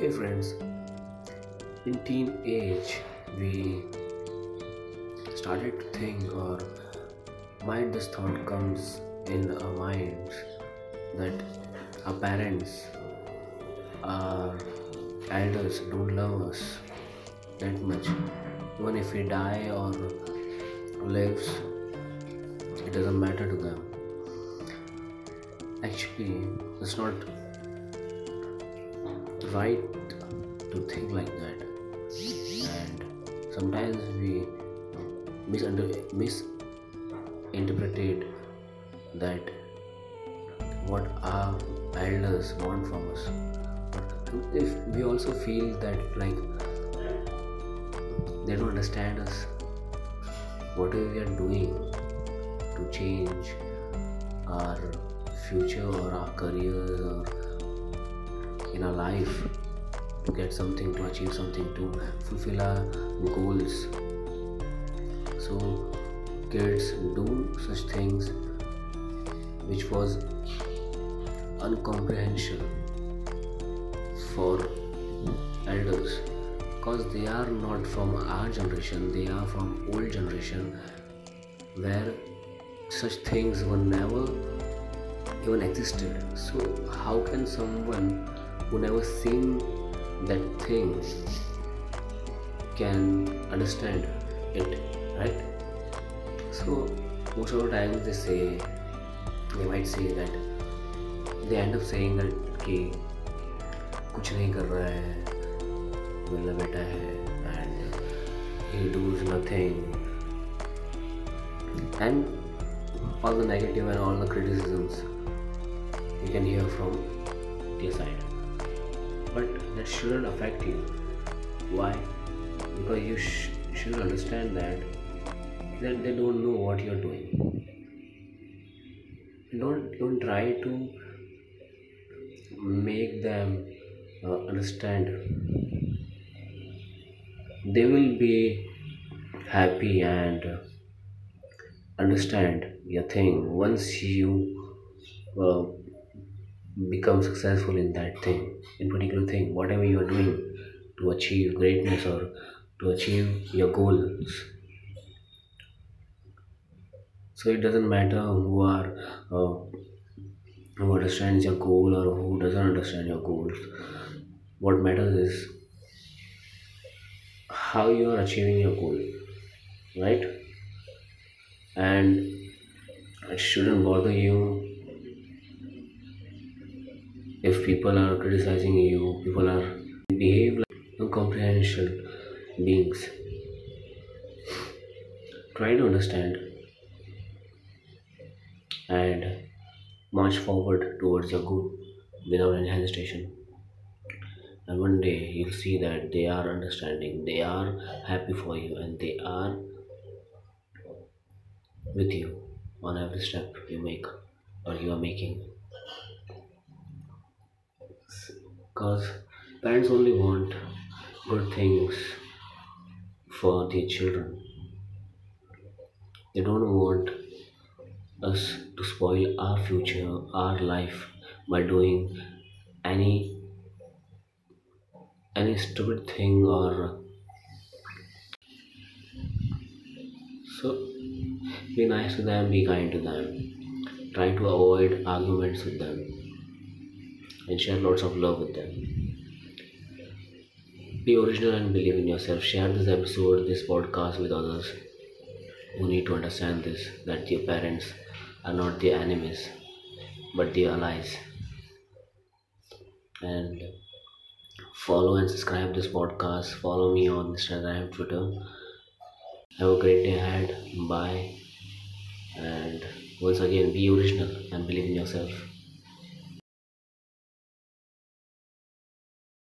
Hey friends, in teen age we started to think or might this thought comes in our minds that our parents, our elders don't love us that much. Even if we die or lives, it doesn't matter to them. Actually, it's not right to think like that. And sometimes we misunder- misinterpret that what our elders want from us. If we also feel that like they don't understand us whatever we are doing to change our future or our careers or in our life to get something to achieve something to fulfill our goals. So kids do such things which was uncomprehensible for elders because they are not from our generation they are from old generation where such things were never even existed. So how can someone who never seen that thing can understand it right so most of the times they say they might say that they end up saying that कि कुछ नहीं कर रहा है मेरा बेटा है and he does nothing and all the negative and all the criticisms you can hear from their side but that shouldn't affect you. Why? Because you sh- should understand that that they don't know what you're doing. Don't even try to make them uh, understand. They will be happy and understand your thing. Once you uh, become successful in that thing in particular thing whatever you are doing to achieve greatness or to achieve your goals. So it doesn't matter who are uh, who understands your goal or who doesn't understand your goals. What matters is how you are achieving your goal right? And it shouldn't bother you if people are criticizing you, people are behave like incomprehensible beings. Try to understand and march forward towards your goal without any hesitation. And one day you'll see that they are understanding, they are happy for you, and they are with you on every step you make or you are making. Because parents only want good things for their children. They don't want us to spoil our future our life by doing any any stupid thing or so be nice to them be kind to them. Try to avoid arguments with them and share lots of love with them. Be original and believe in yourself. Share this episode, this podcast with others who need to understand this that your parents are not their enemies but their allies. And follow and subscribe this podcast. Follow me on Instagram, Twitter. Have a great day ahead. Bye. And once again, be original and believe in yourself.